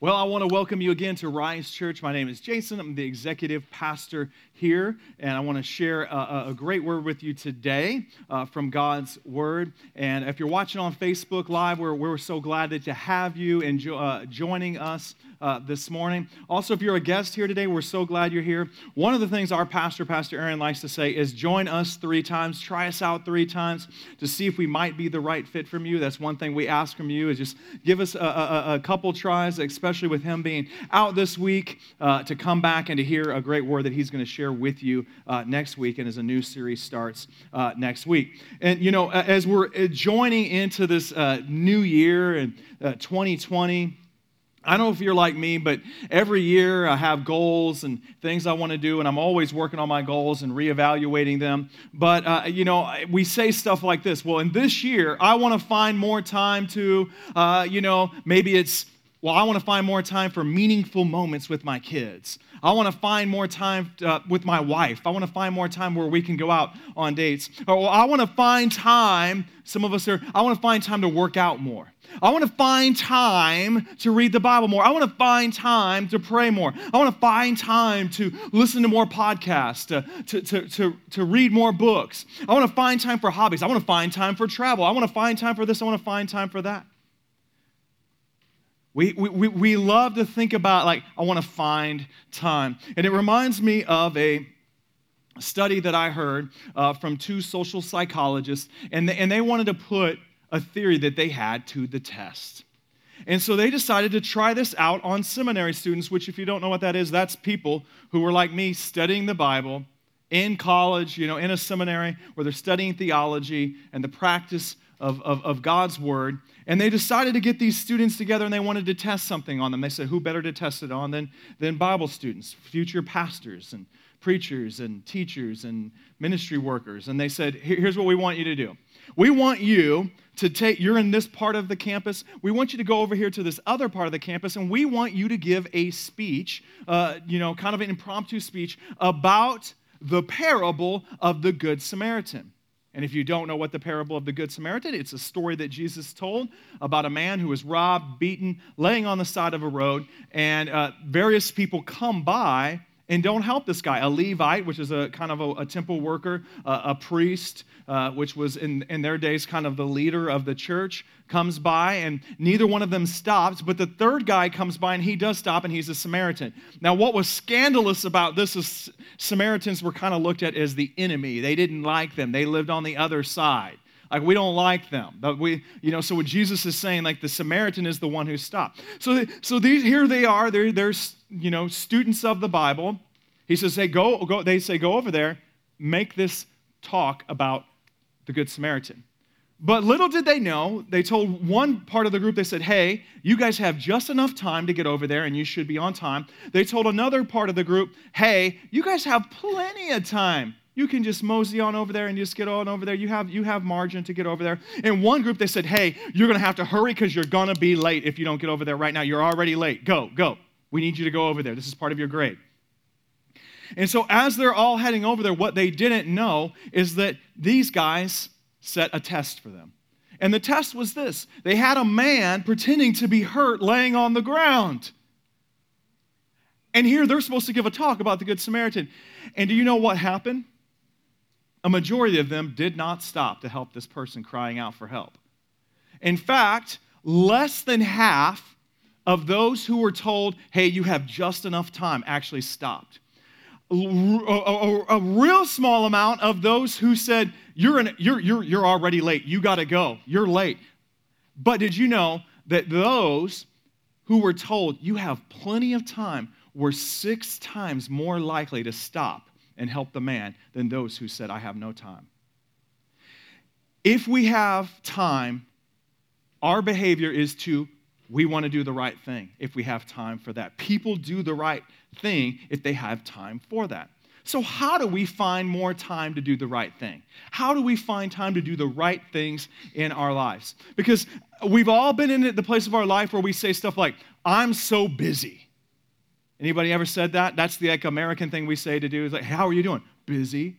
Well, I want to welcome you again to Rise Church. My name is Jason. I'm the executive pastor here, and I want to share a, a great word with you today uh, from God's Word. And if you're watching on Facebook Live, we're, we're so glad that to have you and jo- uh, joining us uh, this morning. Also, if you're a guest here today, we're so glad you're here. One of the things our pastor, Pastor Aaron, likes to say is join us three times, try us out three times to see if we might be the right fit from you. That's one thing we ask from you is just give us a, a, a couple tries, especially with him being out this week, uh, to come back and to hear a great word that he's going to share with you uh, next week and as a new series starts uh, next week. And, you know, as we're uh, joining into this uh, new year and 2020, uh, I don't know if you're like me, but every year I have goals and things I want to do, and I'm always working on my goals and reevaluating them. But, uh, you know, we say stuff like this Well, in this year, I want to find more time to, uh, you know, maybe it's well, I want to find more time for meaningful moments with my kids. I want to find more time uh, with my wife. I want to find more time where we can go out on dates. Or well, I want to find time, some of us are, I want to find time to work out more. I want to find time to read the Bible more. I want to find time to pray more. I want to find time to listen to more podcasts, to, to, to, to, to read more books. I want to find time for hobbies. I want to find time for travel. I want to find time for this. I want to find time for that. We, we, we love to think about, like, I want to find time. And it reminds me of a study that I heard uh, from two social psychologists, and they, and they wanted to put a theory that they had to the test. And so they decided to try this out on seminary students, which, if you don't know what that is, that's people who were like me studying the Bible in college, you know, in a seminary where they're studying theology and the practice of, of, of, God's word. And they decided to get these students together and they wanted to test something on them. They said, who better to test it on than, than Bible students, future pastors and preachers and teachers and ministry workers. And they said, here's what we want you to do. We want you to take, you're in this part of the campus. We want you to go over here to this other part of the campus, and we want you to give a speech, uh, you know, kind of an impromptu speech about the parable of the Good Samaritan. And if you don't know what the parable of the Good Samaritan, it's a story that Jesus told about a man who was robbed, beaten, laying on the side of a road, and uh, various people come by and don't help this guy. A Levite, which is a kind of a, a temple worker, uh, a priest, uh, which was in, in their days kind of the leader of the church, comes by, and neither one of them stops. But the third guy comes by, and he does stop, and he's a Samaritan. Now, what was scandalous about this is Samaritans were kind of looked at as the enemy. They didn't like them, they lived on the other side. Like we don't like them. But we, you know, so what Jesus is saying, like the Samaritan is the one who stopped. So, so these here they are. They're, they're you know students of the Bible. He says, "Hey, go, go." They say, "Go over there, make this talk about the Good Samaritan." But little did they know, they told one part of the group, they said, Hey, you guys have just enough time to get over there and you should be on time. They told another part of the group, Hey, you guys have plenty of time you can just mosey on over there and just get on over there. You have, you have margin to get over there. In one group, they said, hey, you're going to have to hurry because you're going to be late if you don't get over there right now. You're already late. Go, go. We need you to go over there. This is part of your grade. And so, as they're all heading over there, what they didn't know is that these guys set a test for them. And the test was this they had a man pretending to be hurt laying on the ground. And here they're supposed to give a talk about the Good Samaritan. And do you know what happened? A majority of them did not stop to help this person crying out for help. In fact, less than half of those who were told, hey, you have just enough time, actually stopped. A, a, a real small amount of those who said, you're, you're, you're, you're already late, you got to go, you're late. But did you know that those who were told, you have plenty of time, were six times more likely to stop and help the man than those who said, I have no time. If we have time, our behavior is to, we want to do the right thing if we have time for that. People do the right thing if they have time for that. So, how do we find more time to do the right thing? How do we find time to do the right things in our lives? Because we've all been in the place of our life where we say stuff like, I'm so busy. Anybody ever said that? That's the like American thing we say to do. Is like, how are you doing? Busy.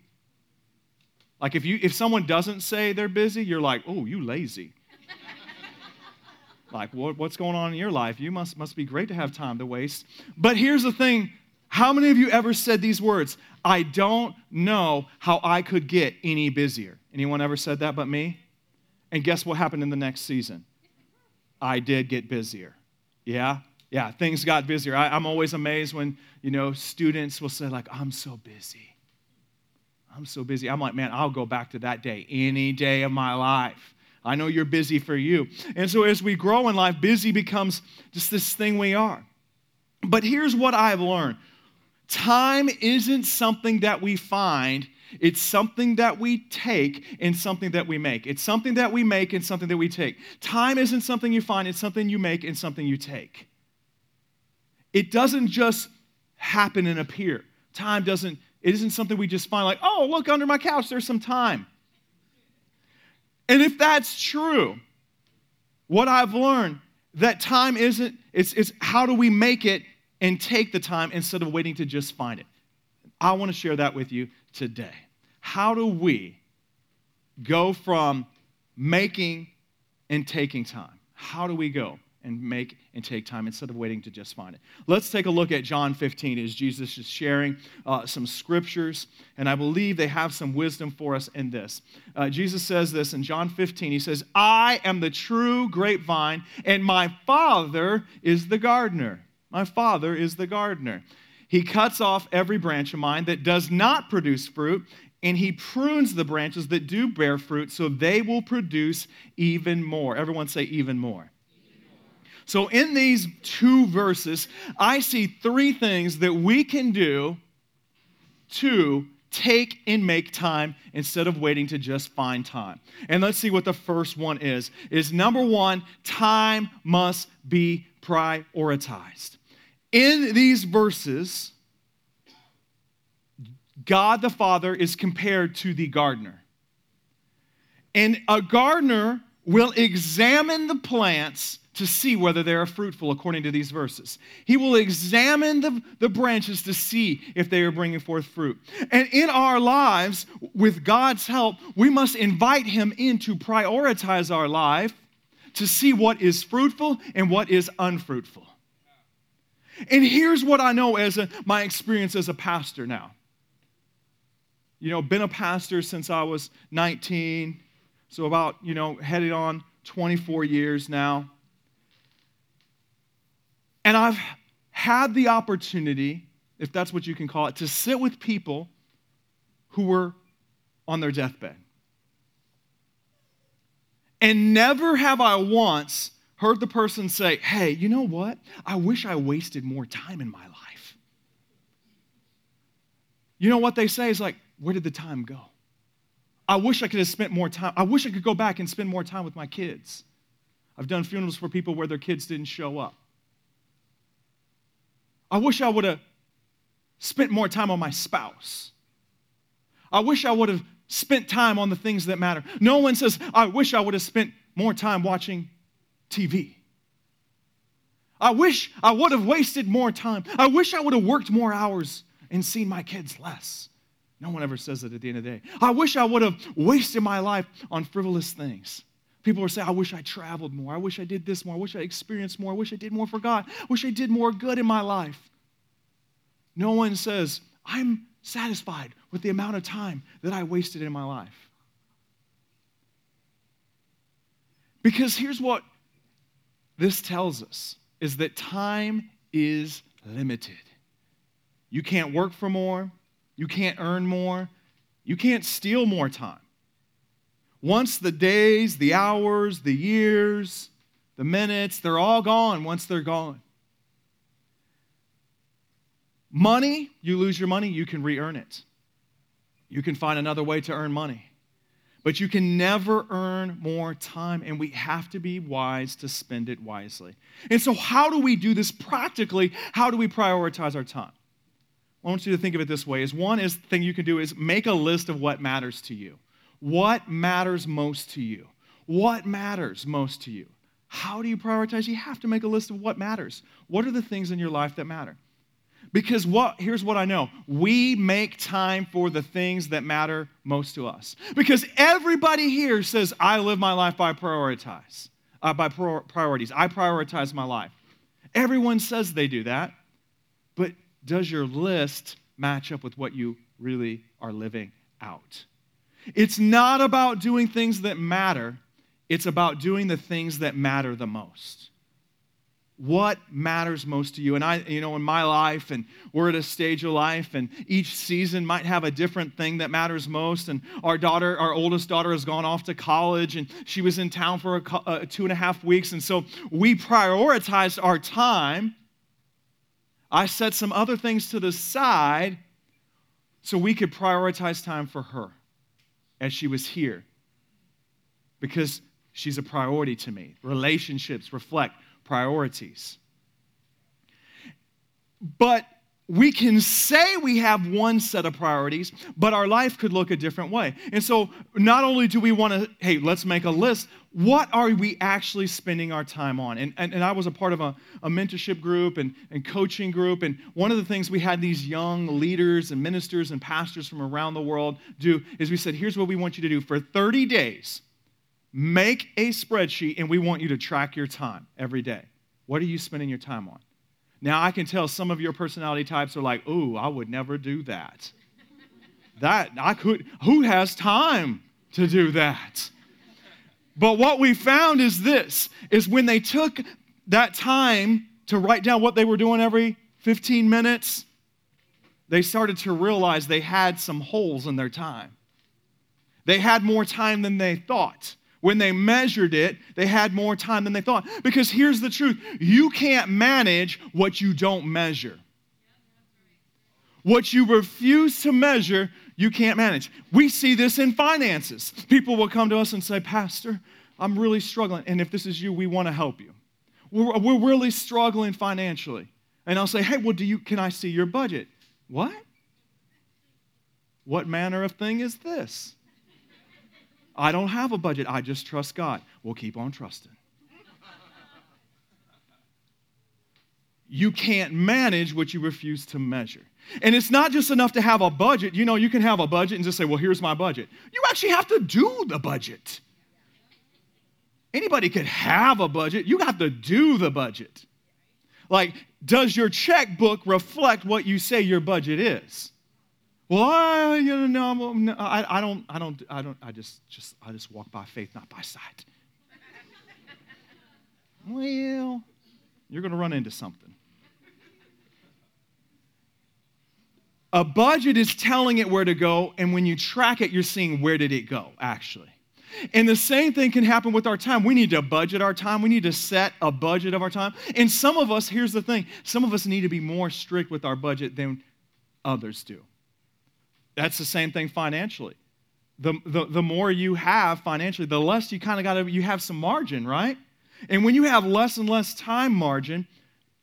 Like if you if someone doesn't say they're busy, you're like, oh, you lazy. Like, what, what's going on in your life? You must, must be great to have time to waste. But here's the thing how many of you ever said these words? I don't know how I could get any busier. Anyone ever said that but me? And guess what happened in the next season? I did get busier. Yeah? Yeah, things got busier. I, am always amazed when, you know, students will say, like, I'm so busy. I'm so busy. I'm like, man, I'll go back to that day any day of my life. I know you're busy for you. And so as we grow in life, busy becomes just this thing we are. But here's what I've learned time isn't something that we find, it's something that we take and something that we make. It's something that we make and something that we take. Time isn't something you find, it's something you make and something you take. It doesn't just happen and appear. Time doesn't, it isn't something we just find like, oh, look under my couch, there's some time. And if that's true, what I've learned that time isn't, it's, it's how do we make it and take the time instead of waiting to just find it. I want to share that with you today. How do we go from making and taking time? How do we go? And make and take time instead of waiting to just find it. Let's take a look at John 15 as Jesus is sharing uh, some scriptures, and I believe they have some wisdom for us in this. Uh, Jesus says this in John 15. He says, I am the true grapevine, and my Father is the gardener. My Father is the gardener. He cuts off every branch of mine that does not produce fruit, and he prunes the branches that do bear fruit so they will produce even more. Everyone say, even more. So, in these two verses, I see three things that we can do to take and make time instead of waiting to just find time. And let's see what the first one is. Is number 1, time must be prioritized. In these verses, God the Father is compared to the gardener. And a gardener will examine the plants to see whether they are fruitful according to these verses. He will examine the, the branches to see if they are bringing forth fruit. And in our lives, with God's help, we must invite Him in to prioritize our life to see what is fruitful and what is unfruitful. And here's what I know as a, my experience as a pastor now. You know, been a pastor since I was 19, so about, you know, headed on 24 years now. And I've had the opportunity, if that's what you can call it, to sit with people who were on their deathbed. And never have I once heard the person say, Hey, you know what? I wish I wasted more time in my life. You know what they say is like, Where did the time go? I wish I could have spent more time. I wish I could go back and spend more time with my kids. I've done funerals for people where their kids didn't show up. I wish I would have spent more time on my spouse. I wish I would have spent time on the things that matter. No one says, I wish I would have spent more time watching TV. I wish I would have wasted more time. I wish I would have worked more hours and seen my kids less. No one ever says that at the end of the day. I wish I would have wasted my life on frivolous things. People are saying, I wish I traveled more. I wish I did this more. I wish I experienced more. I wish I did more for God. I wish I did more good in my life. No one says, I'm satisfied with the amount of time that I wasted in my life. Because here's what this tells us is that time is limited. You can't work for more, you can't earn more, you can't steal more time. Once the days, the hours, the years, the minutes, they're all gone once they're gone. Money, you lose your money, you can re earn it. You can find another way to earn money. But you can never earn more time, and we have to be wise to spend it wisely. And so, how do we do this practically? How do we prioritize our time? I want you to think of it this way: is one is thing you can do is make a list of what matters to you. What matters most to you? What matters most to you? How do you prioritize? You have to make a list of what matters. What are the things in your life that matter? Because what here's what I know. We make time for the things that matter most to us. Because everybody here says I live my life by prioritize. uh, by priorities. I prioritize my life. Everyone says they do that, but does your list match up with what you really are living out? It's not about doing things that matter, it's about doing the things that matter the most. What matters most to you? And i you know in my life and we're at a stage of life and each season might have a different thing that matters most. And our daughter our oldest daughter has gone off to college and she was in town for a, uh, two and a half weeks. And so we prioritized our time. I set some other things to the side so we could prioritize time for her as she was here because she's a priority to me relationships reflect priorities. But we can say we have one set of priorities, but our life could look a different way. And so, not only do we want to, hey, let's make a list, what are we actually spending our time on? And, and, and I was a part of a, a mentorship group and, and coaching group. And one of the things we had these young leaders and ministers and pastors from around the world do is we said, here's what we want you to do for 30 days Make a spreadsheet and we want you to track your time every day. What are you spending your time on? Now, I can tell some of your personality types are like, oh, I would never do that. that, I could, who has time to do that? But what we found is this is when they took that time to write down what they were doing every 15 minutes, they started to realize they had some holes in their time. They had more time than they thought. When they measured it, they had more time than they thought. Because here's the truth you can't manage what you don't measure. What you refuse to measure, you can't manage. We see this in finances. People will come to us and say, Pastor, I'm really struggling. And if this is you, we want to help you. We're, we're really struggling financially. And I'll say, hey, well, do you, can I see your budget? What? What manner of thing is this? I don't have a budget. I just trust God. We'll keep on trusting. You can't manage what you refuse to measure. And it's not just enough to have a budget. You know, you can have a budget and just say, well, here's my budget. You actually have to do the budget. Anybody could have a budget, you have to do the budget. Like, does your checkbook reflect what you say your budget is? Well, you know, no, I, I don't, I don't, I don't, I just, just, I just walk by faith, not by sight. well, you're going to run into something. A budget is telling it where to go, and when you track it, you're seeing where did it go, actually. And the same thing can happen with our time. We need to budget our time. We need to set a budget of our time. And some of us, here's the thing some of us need to be more strict with our budget than others do. That's the same thing financially. The, the, the more you have financially, the less you kind of got to, you have some margin, right? And when you have less and less time margin,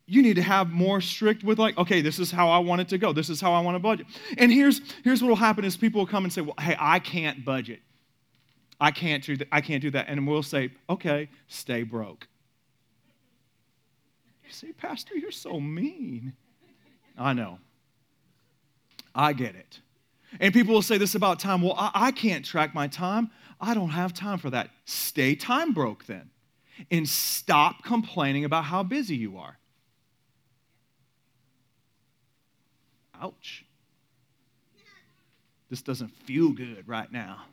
you need to have more strict with like, okay, this is how I want it to go. This is how I want to budget. And here's, here's what will happen is people will come and say, well, hey, I can't budget. I can't do that. I can't do that. And we'll say, okay, stay broke. You say, Pastor, you're so mean. I know. I get it. And people will say this about time well, I, I can't track my time. I don't have time for that. Stay time broke then. And stop complaining about how busy you are. Ouch. This doesn't feel good right now.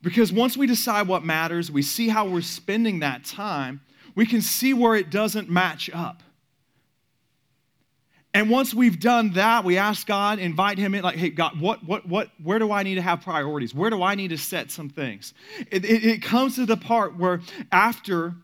Because once we decide what matters, we see how we're spending that time, we can see where it doesn't match up. And once we've done that, we ask God, invite Him in, like, hey, God, what, what, what, where do I need to have priorities? Where do I need to set some things? It, it, it comes to the part where after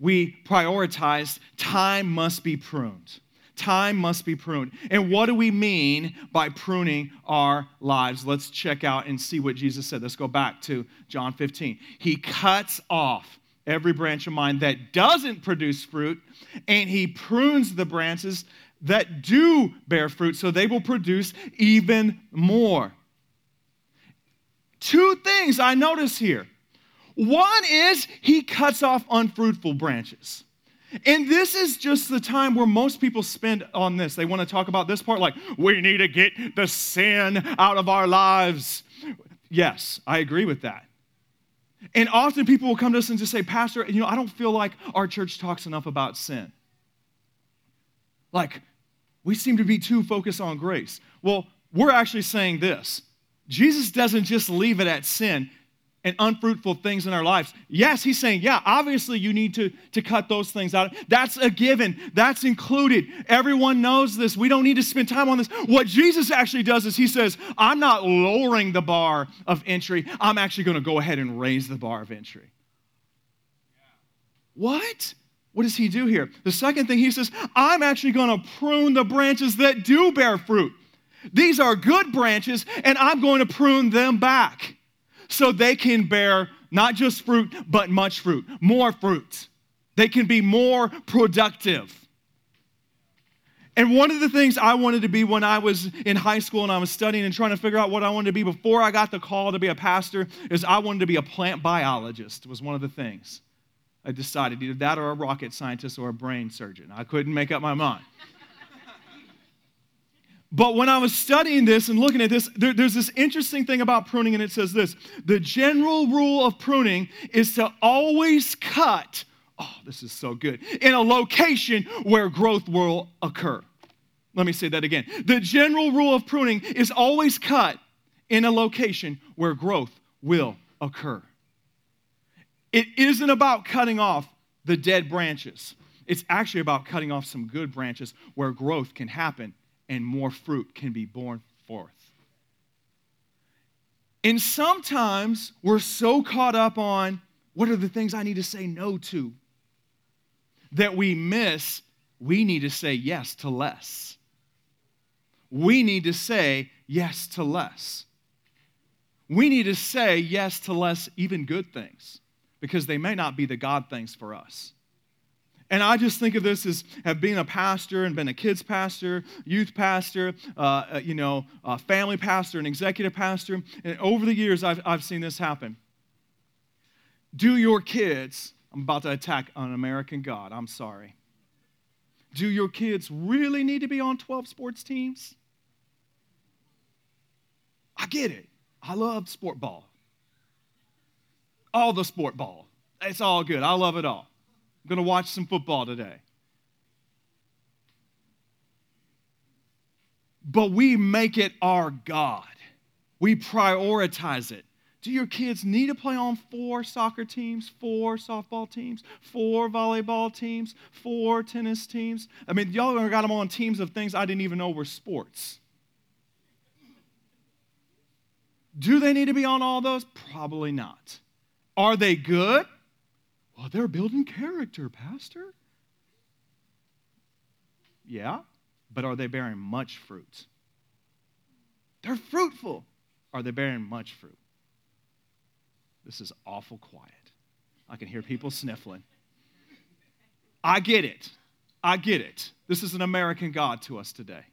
we prioritize, time must be pruned. Time must be pruned. And what do we mean by pruning our lives? Let's check out and see what Jesus said. Let's go back to John 15. He cuts off every branch of mine that doesn't produce fruit, and he prunes the branches that do bear fruit, so they will produce even more. Two things I notice here. One is he cuts off unfruitful branches. And this is just the time where most people spend on this. They want to talk about this part like, we need to get the sin out of our lives. Yes, I agree with that. And often people will come to us and just say, Pastor, you know, I don't feel like our church talks enough about sin. Like, we seem to be too focused on grace. Well, we're actually saying this Jesus doesn't just leave it at sin and unfruitful things in our lives. Yes, he's saying, yeah, obviously you need to, to cut those things out. That's a given, that's included. Everyone knows this. We don't need to spend time on this. What Jesus actually does is he says, I'm not lowering the bar of entry, I'm actually going to go ahead and raise the bar of entry. What? What does he do here? The second thing he says, I'm actually going to prune the branches that do bear fruit. These are good branches, and I'm going to prune them back so they can bear not just fruit, but much fruit, more fruit. They can be more productive. And one of the things I wanted to be when I was in high school and I was studying and trying to figure out what I wanted to be before I got the call to be a pastor is I wanted to be a plant biologist was one of the things. I decided either that or a rocket scientist or a brain surgeon. I couldn't make up my mind. But when I was studying this and looking at this, there, there's this interesting thing about pruning, and it says this The general rule of pruning is to always cut, oh, this is so good, in a location where growth will occur. Let me say that again. The general rule of pruning is always cut in a location where growth will occur. It isn't about cutting off the dead branches. It's actually about cutting off some good branches where growth can happen and more fruit can be born forth. And sometimes we're so caught up on what are the things I need to say no to that we miss we need to say yes to less. We need to say yes to less. We need to say yes to less, even good things, because they may not be the God things for us. And I just think of this as have been a pastor and been a kids pastor, youth pastor, uh, uh you know, a family pastor, an executive pastor. And over the years, I've, I've seen this happen. Do your kids, I'm about to attack an American God, I'm sorry. Do your kids really need to be on 12 sports teams? I get it. I love sport ball. All the sport ball. It's all good. I love it all. I'm going to watch some football today. But we make it our God. We prioritize it. Do your kids need to play on four soccer teams, four softball teams, four volleyball teams, four tennis teams? I mean, y'all got them on teams of things I didn't even know were sports. Do they need to be on all those? Probably not. Are they good? Well, they're building character, Pastor. Yeah, but are they bearing much fruit? They're fruitful. Are they bearing much fruit? This is awful quiet. I can hear people sniffling. I get it. I get it. This is an American God to us today.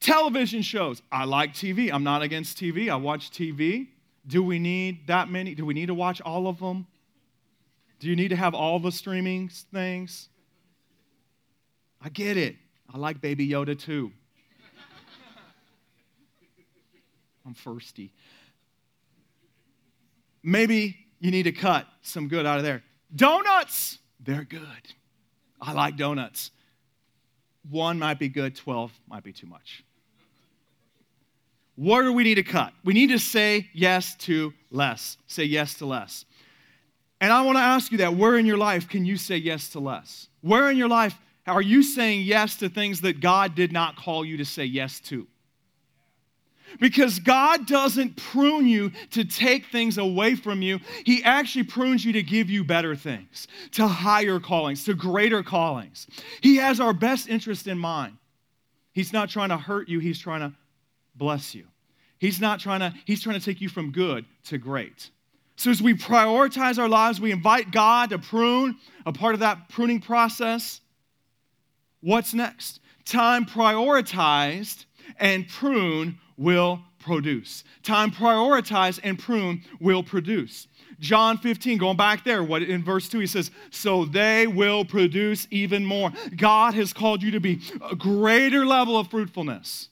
Television shows. I like TV. I'm not against TV. I watch TV. Do we need that many? Do we need to watch all of them? Do you need to have all the streaming things? I get it. I like Baby Yoda too. I'm thirsty. Maybe you need to cut some good out of there. Donuts, they're good. I like donuts. One might be good, 12 might be too much. What do we need to cut? We need to say yes to less. Say yes to less. And I want to ask you that where in your life can you say yes to less? Where in your life are you saying yes to things that God did not call you to say yes to? Because God doesn't prune you to take things away from you. He actually prunes you to give you better things, to higher callings, to greater callings. He has our best interest in mind. He's not trying to hurt you, He's trying to bless you. He's not trying to, He's trying to take you from good to great. So, as we prioritize our lives, we invite God to prune, a part of that pruning process. What's next? Time prioritized and prune will produce. Time prioritized and prune will produce. John 15, going back there, what in verse 2, he says, So they will produce even more. God has called you to be a greater level of fruitfulness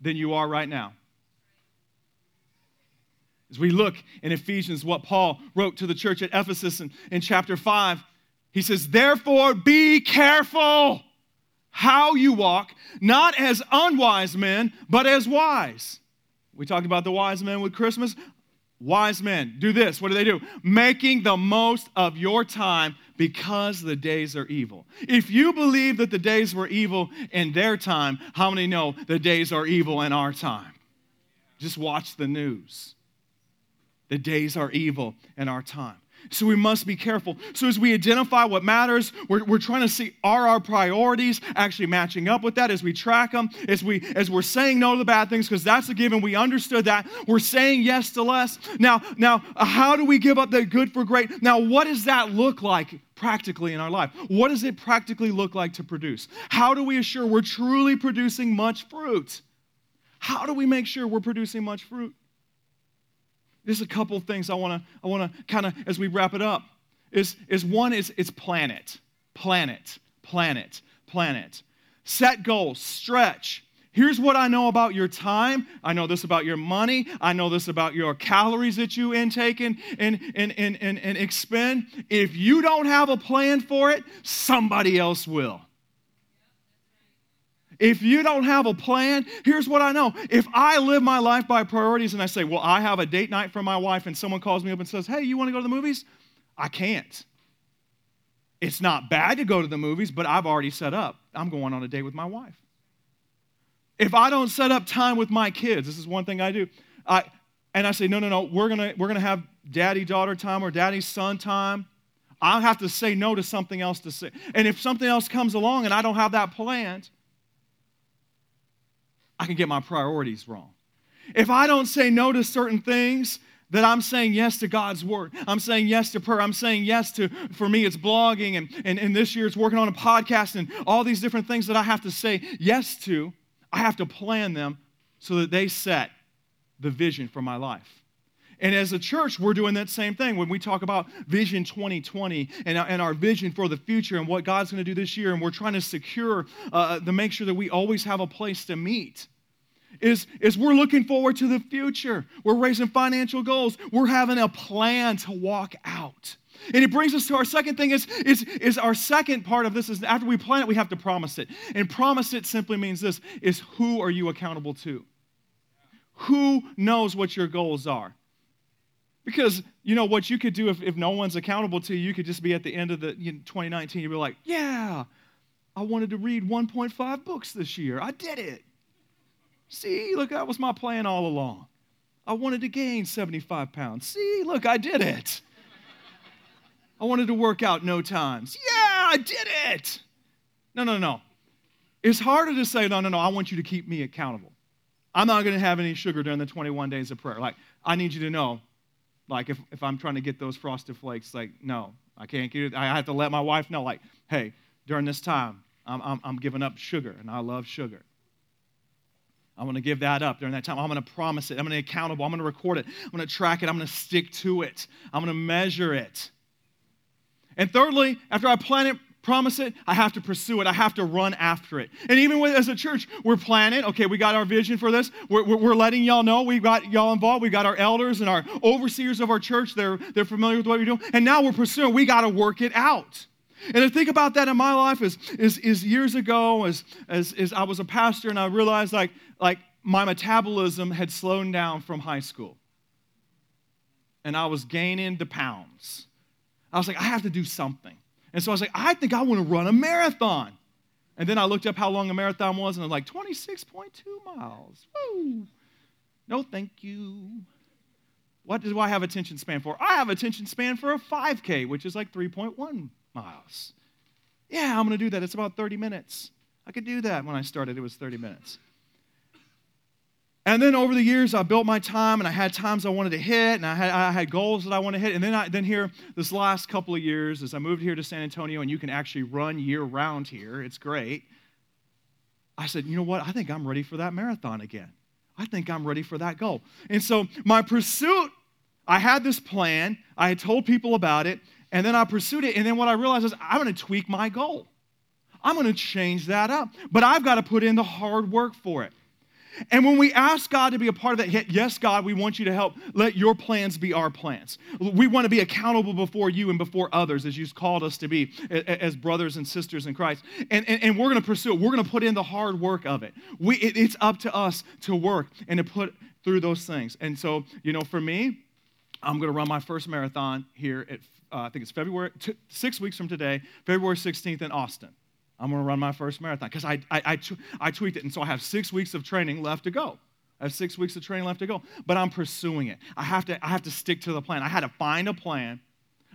than you are right now. As we look in Ephesians, what Paul wrote to the church at Ephesus in, in chapter 5, he says, Therefore, be careful how you walk, not as unwise men, but as wise. We talked about the wise men with Christmas. Wise men do this. What do they do? Making the most of your time because the days are evil. If you believe that the days were evil in their time, how many know the days are evil in our time? Just watch the news. The days are evil in our time. So we must be careful. So as we identify what matters, we're, we're trying to see are our priorities actually matching up with that as we track them, as, we, as we're saying no to the bad things, because that's a given. We understood that. We're saying yes to less. Now, now, how do we give up the good for great? Now, what does that look like practically in our life? What does it practically look like to produce? How do we assure we're truly producing much fruit? How do we make sure we're producing much fruit? There's a couple things I want to I want to kind of as we wrap it up. Is is one is it's planet, planet, planet, planet. Set goals, stretch. Here's what I know about your time. I know this about your money. I know this about your calories that you intake and, and, and, and, and, and expend. If you don't have a plan for it, somebody else will. If you don't have a plan, here's what I know. If I live my life by priorities and I say, well, I have a date night for my wife, and someone calls me up and says, hey, you want to go to the movies? I can't. It's not bad to go to the movies, but I've already set up. I'm going on a date with my wife. If I don't set up time with my kids, this is one thing I do. I, and I say, no, no, no, we're gonna we're gonna have daddy daughter time or daddy son time. I'll have to say no to something else to say. And if something else comes along and I don't have that planned, I can get my priorities wrong. If I don't say no to certain things, that I'm saying yes to God's word. I'm saying yes to prayer. I'm saying yes to, for me, it's blogging, and, and, and this year it's working on a podcast and all these different things that I have to say yes to. I have to plan them so that they set the vision for my life. And as a church, we're doing that same thing when we talk about Vision 2020 and, and our vision for the future and what God's going to do this year. And we're trying to secure, uh, to make sure that we always have a place to meet. Is, is we're looking forward to the future. We're raising financial goals. We're having a plan to walk out. And it brings us to our second thing is, is, is our second part of this is after we plan it, we have to promise it. And promise it simply means this is who are you accountable to? Who knows what your goals are? Because, you know, what you could do if, if no one's accountable to you, you could just be at the end of the you know, 2019, you'd be like, yeah, I wanted to read 1.5 books this year. I did it. See, look, that was my plan all along. I wanted to gain 75 pounds. See, look, I did it. I wanted to work out no times. Yeah, I did it. No, no, no. It's harder to say, no, no, no, I want you to keep me accountable. I'm not going to have any sugar during the 21 days of prayer. Like, I need you to know like if, if I'm trying to get those frosted flakes, like, no, I can't get it. I have to let my wife know, like, hey, during this time, I'm, I'm, I'm giving up sugar, and I love sugar. I'm going to give that up during that time. I'm going to promise it. I'm going to be accountable. I'm going to record it. I'm going to track it. I'm going to stick to it. I'm going to measure it. And thirdly, after I plan it promise it, I have to pursue it. I have to run after it. And even with, as a church, we're planning. Okay, we got our vision for this. We're, we're, letting y'all know. We've got y'all involved. We've got our elders and our overseers of our church. They're, they're familiar with what we're doing. And now we're pursuing. We got to work it out. And to think about that in my life is, is, is years ago, as, as, as I was a pastor and I realized like, like my metabolism had slowed down from high school. And I was gaining the pounds. I was like, I have to do something. And so I was like, I think I want to run a marathon. And then I looked up how long a marathon was, and I was like, 26.2 miles. Woo! No, thank you. What do I have attention span for? I have attention span for a 5K, which is like 3.1 miles. Yeah, I'm going to do that. It's about 30 minutes. I could do that when I started, it was 30 minutes. And then over the years, I built my time, and I had times I wanted to hit, and I had, I had goals that I wanted to hit. And then, I, then here, this last couple of years, as I moved here to San Antonio, and you can actually run year round here, it's great. I said, you know what? I think I'm ready for that marathon again. I think I'm ready for that goal. And so my pursuit, I had this plan. I had told people about it, and then I pursued it. And then what I realized is I'm going to tweak my goal. I'm going to change that up. But I've got to put in the hard work for it. And when we ask God to be a part of that, yes, God, we want you to help. Let your plans be our plans. We want to be accountable before you and before others as you've called us to be as brothers and sisters in Christ. And, and, and we're going to pursue it. We're going to put in the hard work of it. We, it. It's up to us to work and to put through those things. And so, you know, for me, I'm going to run my first marathon here at, uh, I think it's February, t- six weeks from today, February 16th in Austin. I'm going to run my first marathon because I, I, I, I tweaked it. And so I have six weeks of training left to go. I have six weeks of training left to go, but I'm pursuing it. I have to, I have to stick to the plan. I had to find a plan.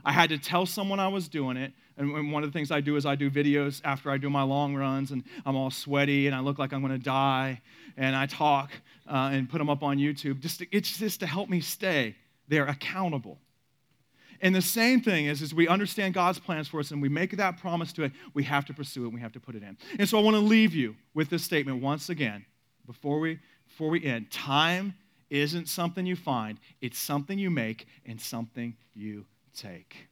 I had to tell someone I was doing it. And one of the things I do is I do videos after I do my long runs, and I'm all sweaty and I look like I'm going to die. And I talk uh, and put them up on YouTube. Just to, it's just to help me stay there accountable. And the same thing is, as we understand God's plans for us and we make that promise to it, we have to pursue it and we have to put it in. And so I want to leave you with this statement once again before we, before we end. Time isn't something you find, it's something you make and something you take.